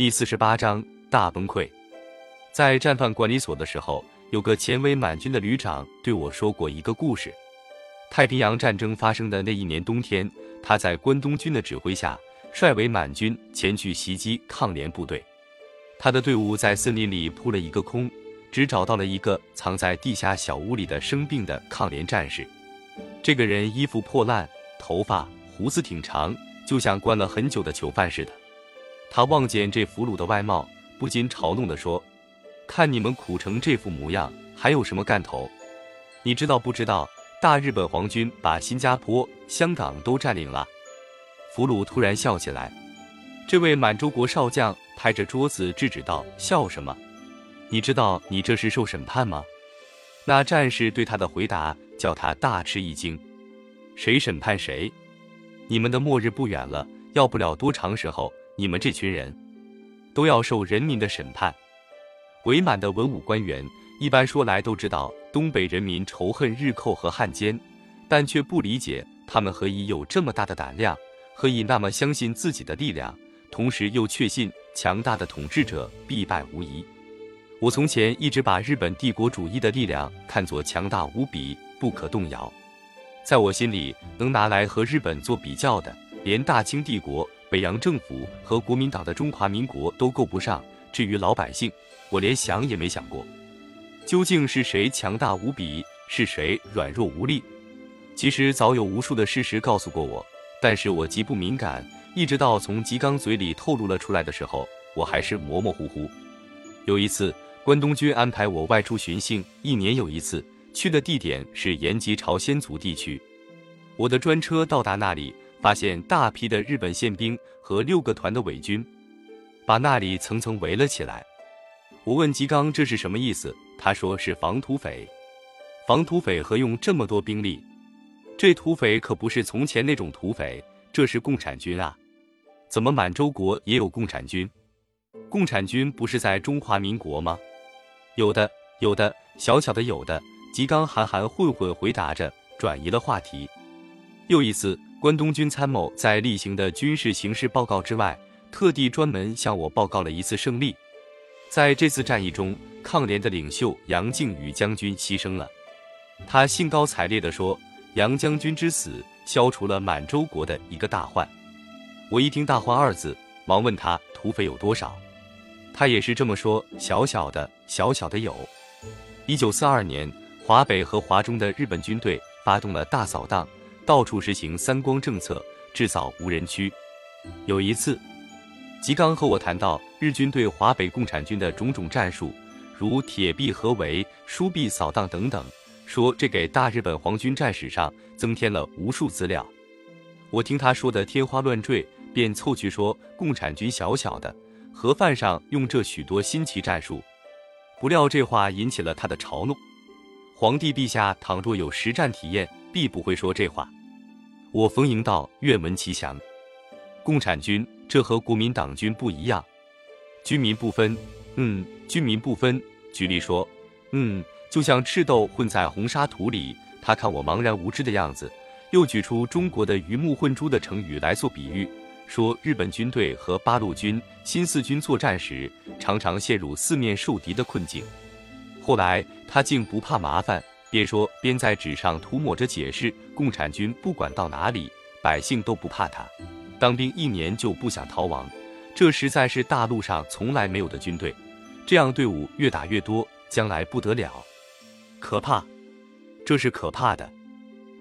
第四十八章大崩溃。在战犯管理所的时候，有个前为满军的旅长对我说过一个故事。太平洋战争发生的那一年冬天，他在关东军的指挥下，率伪满军前去袭击抗联部队。他的队伍在森林里扑了一个空，只找到了一个藏在地下小屋里的生病的抗联战士。这个人衣服破烂，头发胡子挺长，就像关了很久的囚犯似的。他望见这俘虏的外貌，不禁嘲弄地说：“看你们苦成这副模样，还有什么干头？你知道不知道？大日本皇军把新加坡、香港都占领了。”俘虏突然笑起来。这位满洲国少将拍着桌子制止道：“笑什么？你知道你这是受审判吗？”那战士对他的回答叫他大吃一惊：“谁审判谁？你们的末日不远了，要不了多长时候。”你们这群人，都要受人民的审判。伪满的文武官员，一般说来都知道东北人民仇恨日寇和汉奸，但却不理解他们何以有这么大的胆量，何以那么相信自己的力量，同时又确信强大的统治者必败无疑。我从前一直把日本帝国主义的力量看作强大无比、不可动摇，在我心里，能拿来和日本做比较的，连大清帝国。北洋政府和国民党的中华民国都够不上，至于老百姓，我连想也没想过，究竟是谁强大无比，是谁软弱无力？其实早有无数的事实告诉过我，但是我极不敏感，一直到从吉刚嘴里透露了出来的时候，我还是模模糊糊。有一次，关东军安排我外出巡幸，一年有一次，去的地点是延吉朝鲜族地区，我的专车到达那里。发现大批的日本宪兵和六个团的伪军，把那里层层围了起来。我问吉刚这是什么意思，他说是防土匪。防土匪何用这么多兵力？这土匪可不是从前那种土匪，这是共产军啊！怎么满洲国也有共产军？共产军不是在中华民国吗？有的，有的，小小的有的。吉刚含含混混回答着，转移了话题。又一次。关东军参谋在例行的军事形势报告之外，特地专门向我报告了一次胜利。在这次战役中，抗联的领袖杨靖宇将军牺牲了。他兴高采烈地说：“杨将军之死，消除了满洲国的一个大患。”我一听“大患”二字，忙问他土匪有多少。他也是这么说：“小小的，小小的有。”一九四二年，华北和华中的日本军队发动了大扫荡。到处实行三光政策，制造无人区。有一次，吉刚和我谈到日军对华北共产军的种种战术，如铁壁合围、疏壁扫荡等等，说这给大日本皇军战史上增添了无数资料。我听他说的天花乱坠，便凑去说共产军小小的，盒饭上用这许多新奇战术。不料这话引起了他的嘲弄。皇帝陛下倘若有实战体验。必不会说这话。我逢迎道：“愿闻其详。”共产军这和国民党军不一样，军民不分。嗯，军民不分。举例说，嗯，就像赤豆混在红沙土里。他看我茫然无知的样子，又举出中国的鱼目混珠的成语来做比喻，说日本军队和八路军、新四军作战时，常常陷入四面受敌的困境。后来他竟不怕麻烦。边说边在纸上涂抹着解释：共产军不管到哪里，百姓都不怕他。当兵一年就不想逃亡，这实在是大陆上从来没有的军队。这样队伍越打越多，将来不得了，可怕，这是可怕的。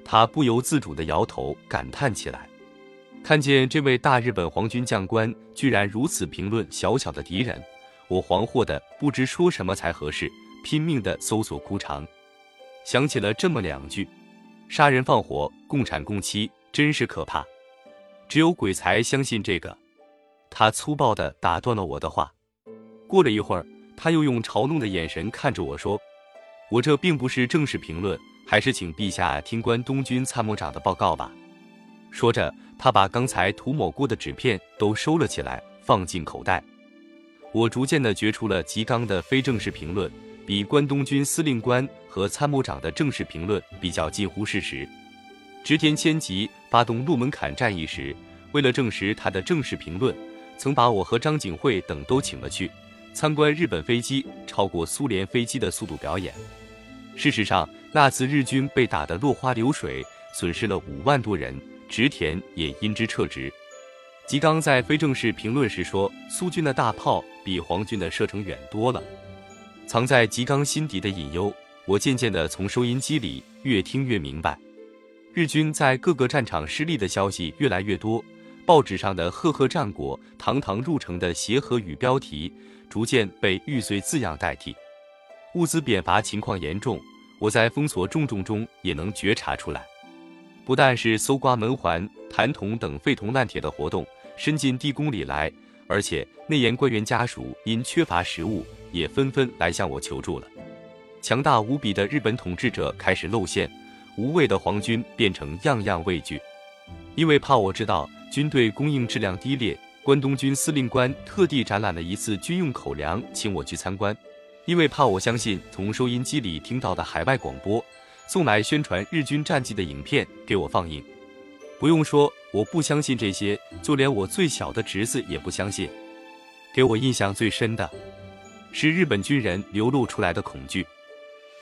他不由自主地摇头感叹起来。看见这位大日本皇军将官居然如此评论小小的敌人，我惶惑的不知说什么才合适，拼命地搜索枯肠。想起了这么两句：杀人放火，共产共妻，真是可怕。只有鬼才相信这个。他粗暴地打断了我的话。过了一会儿，他又用嘲弄的眼神看着我说：“我这并不是正式评论，还是请陛下听关东军参谋长的报告吧。”说着，他把刚才涂抹过的纸片都收了起来，放进口袋。我逐渐地觉出了吉刚的非正式评论。比关东军司令官和参谋长的正式评论比较近乎事实。织田千吉发动鹿门坎战役时，为了证实他的正式评论，曾把我和张景惠等都请了去参观日本飞机超过苏联飞机的速度表演。事实上，那次日军被打得落花流水，损失了五万多人，植田也因之撤职。吉刚在非正式评论时说：“苏军的大炮比皇军的射程远多了。”藏在吉刚心底的隐忧，我渐渐地从收音机里越听越明白。日军在各个战场失利的消息越来越多，报纸上的赫赫战果、堂堂入城的协和与标题，逐渐被玉碎字样代替。物资贬乏情况严重，我在封锁重重中也能觉察出来。不但是搜刮门环、弹筒等废铜烂铁的活动。伸进地宫里来，而且内研官员家属因缺乏食物，也纷纷来向我求助了。强大无比的日本统治者开始露馅，无畏的皇军变成样样畏惧。因为怕我知道军队供应质量低劣，关东军司令官特地展览了一次军用口粮，请我去参观。因为怕我相信从收音机里听到的海外广播，送来宣传日军战绩的影片给我放映。不用说，我不相信这些，就连我最小的侄子也不相信。给我印象最深的，是日本军人流露出来的恐惧。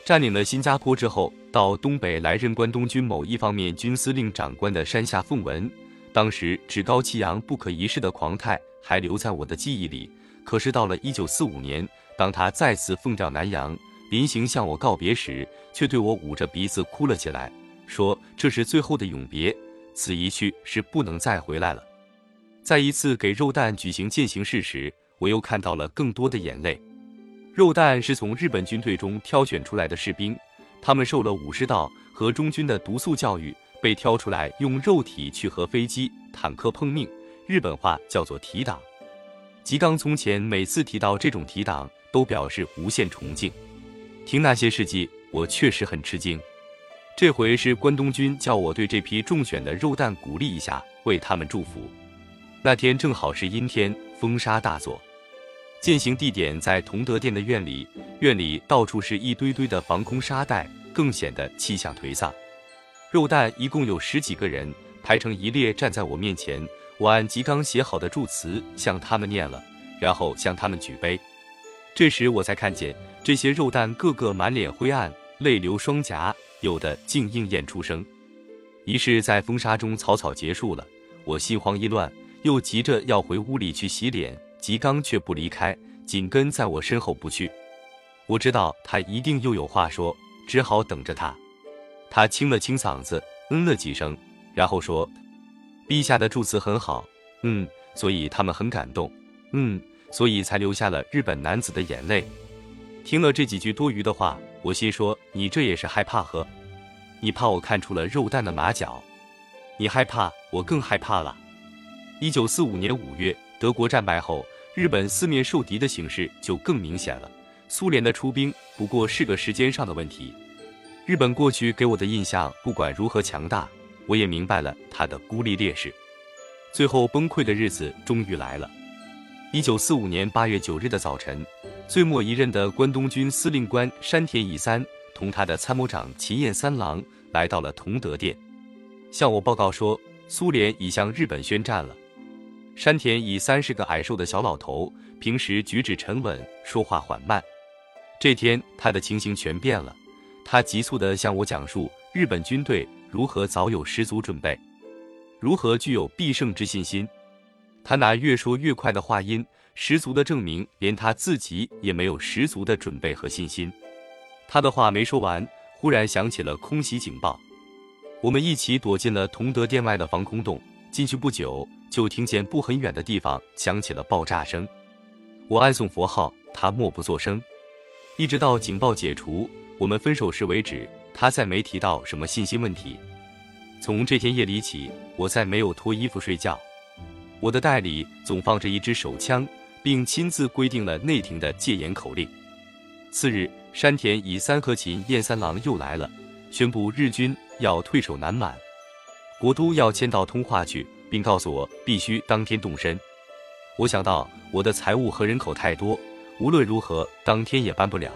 占领了新加坡之后，到东北来任关东军某一方面军司令长官的山下奉文，当时趾高气扬、不可一世的狂态还留在我的记忆里。可是到了一九四五年，当他再次奉调南洋，临行向我告别时，却对我捂着鼻子哭了起来，说这是最后的永别。此一去是不能再回来了。在一次给肉蛋举行践行式时，我又看到了更多的眼泪。肉弹是从日本军队中挑选出来的士兵，他们受了武士道和中军的毒素教育，被挑出来用肉体去和飞机、坦克碰命，日本话叫做提挡。吉冈从前每次提到这种提挡，都表示无限崇敬。听那些事迹，我确实很吃惊。这回是关东军叫我对这批中选的肉弹鼓励一下，为他们祝福。那天正好是阴天，风沙大作。践行地点在同德殿的院里，院里到处是一堆堆的防空沙袋，更显得气象颓丧。肉蛋一共有十几个人，排成一列站在我面前。我按吉刚写好的祝词向他们念了，然后向他们举杯。这时我才看见这些肉蛋个个满脸灰暗，泪流双颊。有的竟应验出声，仪式在风沙中草草结束了。我心慌意乱，又急着要回屋里去洗脸。吉刚却不离开，紧跟在我身后不去。我知道他一定又有话说，只好等着他。他清了清嗓子，嗯了几声，然后说：“陛下的祝词很好，嗯，所以他们很感动，嗯，所以才流下了日本男子的眼泪。”听了这几句多余的话。我心说：“你这也是害怕呵？你怕我看出了肉蛋的马脚？你害怕，我更害怕了。”一九四五年五月，德国战败后，日本四面受敌的形势就更明显了。苏联的出兵不过是个时间上的问题。日本过去给我的印象，不管如何强大，我也明白了他的孤立劣势。最后崩溃的日子终于来了。一九四五年八月九日的早晨。最末一任的关东军司令官山田乙三同他的参谋长秦彦三郎来到了同德殿，向我报告说，苏联已向日本宣战了。山田乙三是个矮瘦的小老头，平时举止沉稳，说话缓慢。这天他的情形全变了，他急促地向我讲述日本军队如何早有十足准备，如何具有必胜之信心。他那越说越快的话音。十足的证明，连他自己也没有十足的准备和信心。他的话没说完，忽然响起了空袭警报。我们一起躲进了同德殿外的防空洞。进去不久，就听见不很远的地方响起了爆炸声。我暗送佛号，他默不作声，一直到警报解除，我们分手时为止，他再没提到什么信心问题。从这天夜里起，我再没有脱衣服睡觉。我的袋里总放着一支手枪。并亲自规定了内廷的戒严口令。次日，山田以三和琴彦三郎又来了，宣布日军要退守南满，国都要迁到通化去，并告诉我必须当天动身。我想到我的财物和人口太多，无论如何当天也搬不了。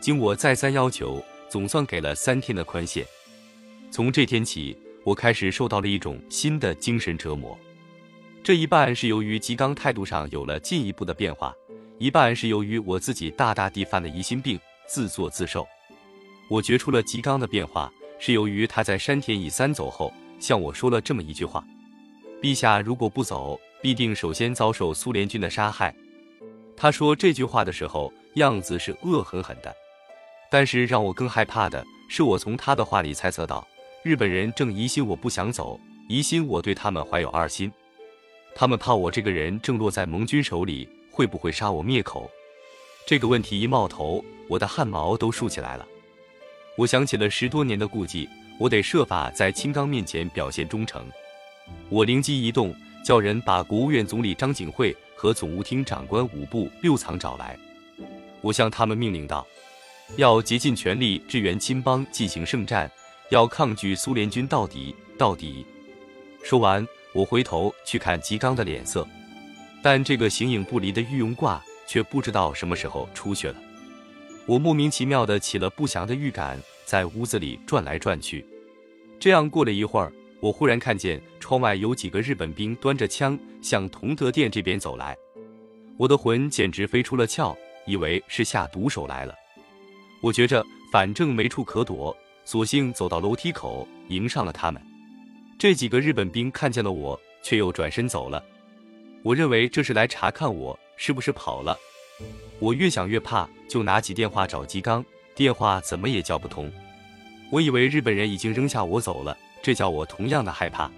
经我再三要求，总算给了三天的宽限。从这天起，我开始受到了一种新的精神折磨。这一半是由于吉刚态度上有了进一步的变化，一半是由于我自己大大地犯了疑心病，自作自受。我觉出了吉刚的变化，是由于他在山田乙三走后，向我说了这么一句话：“陛下如果不走，必定首先遭受苏联军的杀害。”他说这句话的时候，样子是恶狠狠的。但是让我更害怕的是，我从他的话里猜测到，日本人正疑心我不想走，疑心我对他们怀有二心。他们怕我这个人正落在盟军手里，会不会杀我灭口？这个问题一冒头，我的汗毛都竖起来了。我想起了十多年的顾忌，我得设法在青冈面前表现忠诚。我灵机一动，叫人把国务院总理张景惠和总务厅长官五部六藏找来。我向他们命令道：“要竭尽全力支援亲邦进行圣战，要抗拒苏联军到底到底。”说完。我回头去看吉刚的脸色，但这个形影不离的御用挂却不知道什么时候出去了。我莫名其妙的起了不祥的预感，在屋子里转来转去。这样过了一会儿，我忽然看见窗外有几个日本兵端着枪向同德殿这边走来，我的魂简直飞出了窍，以为是下毒手来了。我觉着反正没处可躲，索性走到楼梯口迎上了他们。这几个日本兵看见了我，却又转身走了。我认为这是来查看我是不是跑了。我越想越怕，就拿起电话找吉刚，电话怎么也叫不通。我以为日本人已经扔下我走了，这叫我同样的害怕。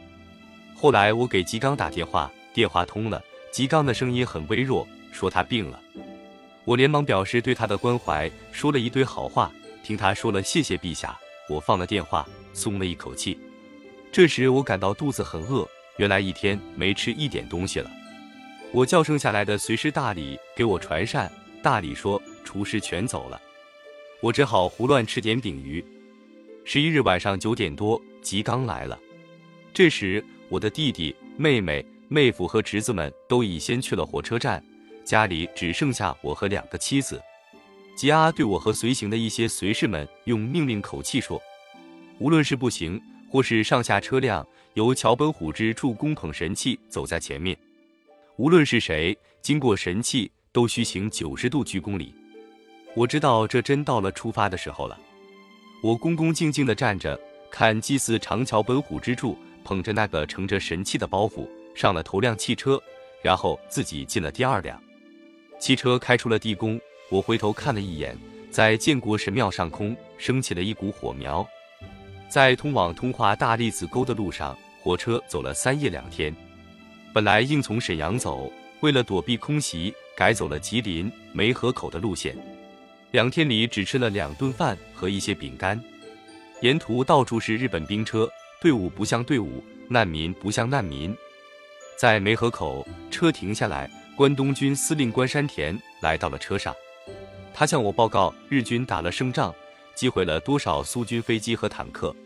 后来我给吉刚打电话，电话通了，吉刚的声音很微弱，说他病了。我连忙表示对他的关怀，说了一堆好话。听他说了谢谢陛下，我放了电话，松了一口气。这时我感到肚子很饿，原来一天没吃一点东西了。我叫剩下来的随师大礼给我传膳，大礼说厨师全走了，我只好胡乱吃点饼鱼。十一日晚上九点多，吉刚来了。这时我的弟弟、妹妹、妹夫和侄子们都已先去了火车站，家里只剩下我和两个妻子。吉阿对我和随行的一些随侍们用命令口气说：“无论是步行。”或是上下车辆由桥本虎之助工捧神器走在前面，无论是谁经过神器，都需行九十度鞠躬礼。我知道这真到了出发的时候了。我恭恭敬敬地站着，看祭祀长桥本虎之助捧着那个盛着神器的包袱上了头辆汽车，然后自己进了第二辆。汽车开出了地宫，我回头看了一眼，在建国神庙上空升起了一股火苗。在通往通化大栗子沟的路上，火车走了三夜两天。本来应从沈阳走，为了躲避空袭，改走了吉林梅河口的路线。两天里只吃了两顿饭和一些饼干。沿途到处是日本兵车，队伍不像队伍，难民不像难民。在梅河口，车停下来，关东军司令官山田来到了车上，他向我报告日军打了胜仗。击毁了多少苏军飞机和坦克？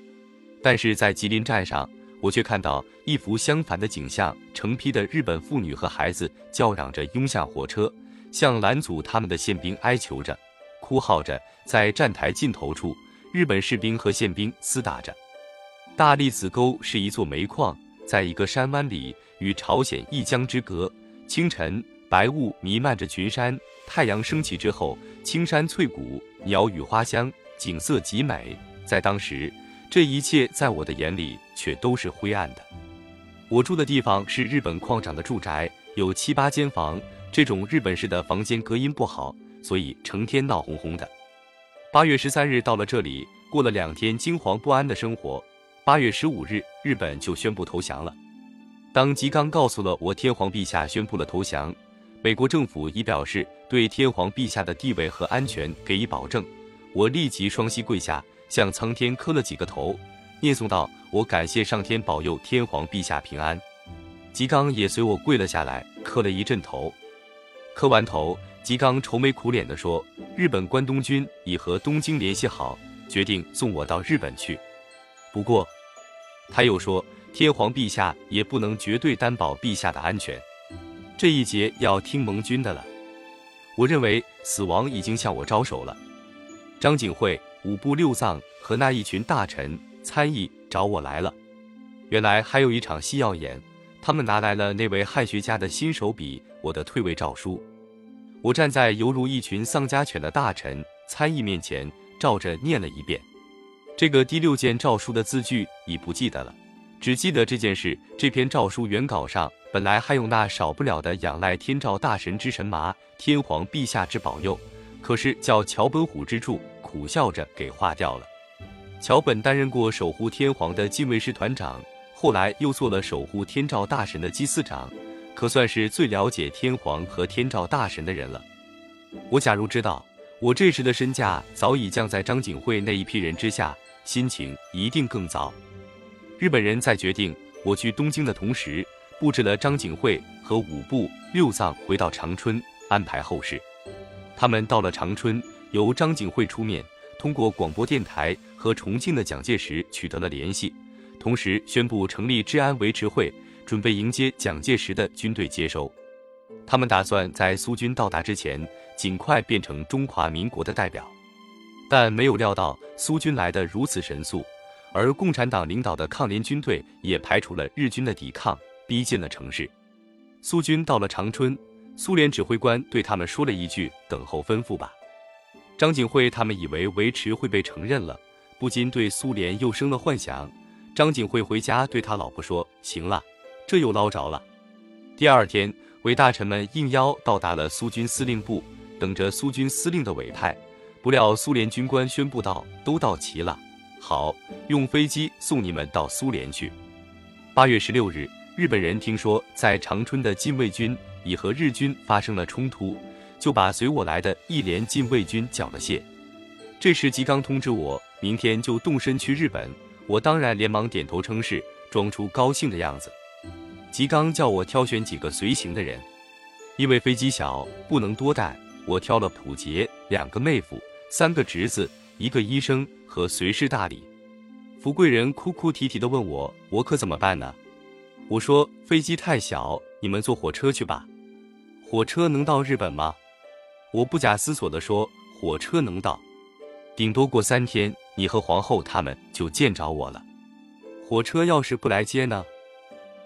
但是在吉林站上，我却看到一幅相反的景象：成批的日本妇女和孩子叫嚷着拥向火车，向拦阻他们的宪兵哀求着，哭号着。在站台尽头处，日本士兵和宪兵厮打着。大栗子沟是一座煤矿，在一个山湾里，与朝鲜一江之隔。清晨，白雾弥漫着群山，太阳升起之后，青山翠谷，鸟语花香。景色极美，在当时，这一切在我的眼里却都是灰暗的。我住的地方是日本矿长的住宅，有七八间房，这种日本式的房间隔音不好，所以成天闹哄哄的。八月十三日到了这里，过了两天惊惶不安的生活。八月十五日，日本就宣布投降了。当吉刚告诉了我天皇陛下宣布了投降，美国政府已表示对天皇陛下的地位和安全给予保证。我立即双膝跪下，向苍天磕了几个头，念诵道：“我感谢上天保佑天皇陛下平安。”吉刚也随我跪了下来，磕了一阵头。磕完头，吉刚愁眉苦脸地说：“日本关东军已和东京联系好，决定送我到日本去。不过，他又说，天皇陛下也不能绝对担保陛下的安全，这一劫要听盟军的了。我认为死亡已经向我招手了。”张景惠、五部六藏和那一群大臣参议找我来了。原来还有一场戏要演，他们拿来了那位汉学家的新手笔，我的退位诏书。我站在犹如一群丧家犬的大臣参议面前，照着念了一遍。这个第六件诏书的字句已不记得了，只记得这件事。这篇诏书原稿上本来还有那少不了的仰赖天照大神之神麻、天皇陛下之保佑，可是叫桥本虎之助苦笑着给划掉了。桥本担任过守护天皇的禁卫师团长，后来又做了守护天照大神的祭司长，可算是最了解天皇和天照大神的人了。我假如知道我这时的身价早已降在张景惠那一批人之下，心情一定更糟。日本人在决定我去东京的同时，布置了张景惠和五部六藏回到长春安排后事。他们到了长春，由张景惠出面。通过广播电台和重庆的蒋介石取得了联系，同时宣布成立治安维持会，准备迎接蒋介石的军队接收。他们打算在苏军到达之前，尽快变成中华民国的代表。但没有料到苏军来得如此神速，而共产党领导的抗联军队也排除了日军的抵抗，逼近了城市。苏军到了长春，苏联指挥官对他们说了一句：“等候吩咐吧。”张景惠他们以为维持会被承认了，不禁对苏联又生了幻想。张景惠回家对他老婆说：“行了，这又捞着了。”第二天，伪大臣们应邀到达了苏军司令部，等着苏军司令的委派。不料苏联军官宣布道：“都到齐了，好，用飞机送你们到苏联去。”八月十六日，日本人听说在长春的禁卫军已和日军发生了冲突。就把随我来的一连禁卫军缴了械。这时吉刚通知我，明天就动身去日本。我当然连忙点头称是，装出高兴的样子。吉刚叫我挑选几个随行的人，因为飞机小，不能多带。我挑了普杰、两个妹夫、三个侄子、一个医生和随侍大礼。福贵人哭哭啼啼地问我：“我可怎么办呢？”我说：“飞机太小，你们坐火车去吧。火车能到日本吗？”我不假思索地说：“火车能到，顶多过三天，你和皇后他们就见着我了。火车要是不来接呢？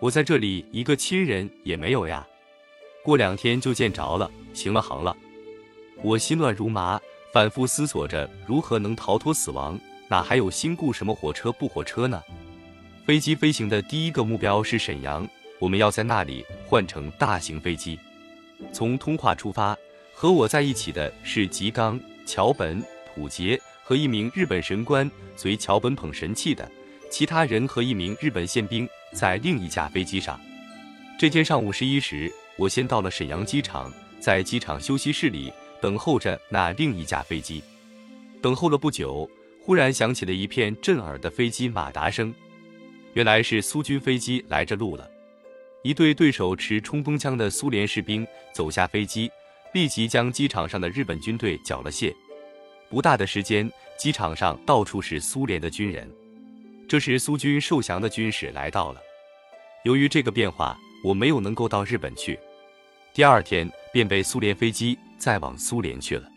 我在这里一个亲人也没有呀。过两天就见着了，行了行了。”我心乱如麻，反复思索着如何能逃脱死亡，哪还有心顾什么火车不火车呢？飞机飞行的第一个目标是沈阳，我们要在那里换乘大型飞机，从通化出发。和我在一起的是吉冈、桥本、普杰和一名日本神官，随桥本捧神器的其他人和一名日本宪兵在另一架飞机上。这天上午十一时，我先到了沈阳机场，在机场休息室里等候着那另一架飞机。等候了不久，忽然响起了一片震耳的飞机马达声，原来是苏军飞机来着路了。一队对手持冲锋枪的苏联士兵走下飞机。立即将机场上的日本军队缴了械，不大的时间，机场上到处是苏联的军人。这时，苏军受降的军使来到了。由于这个变化，我没有能够到日本去，第二天便被苏联飞机载往苏联去了。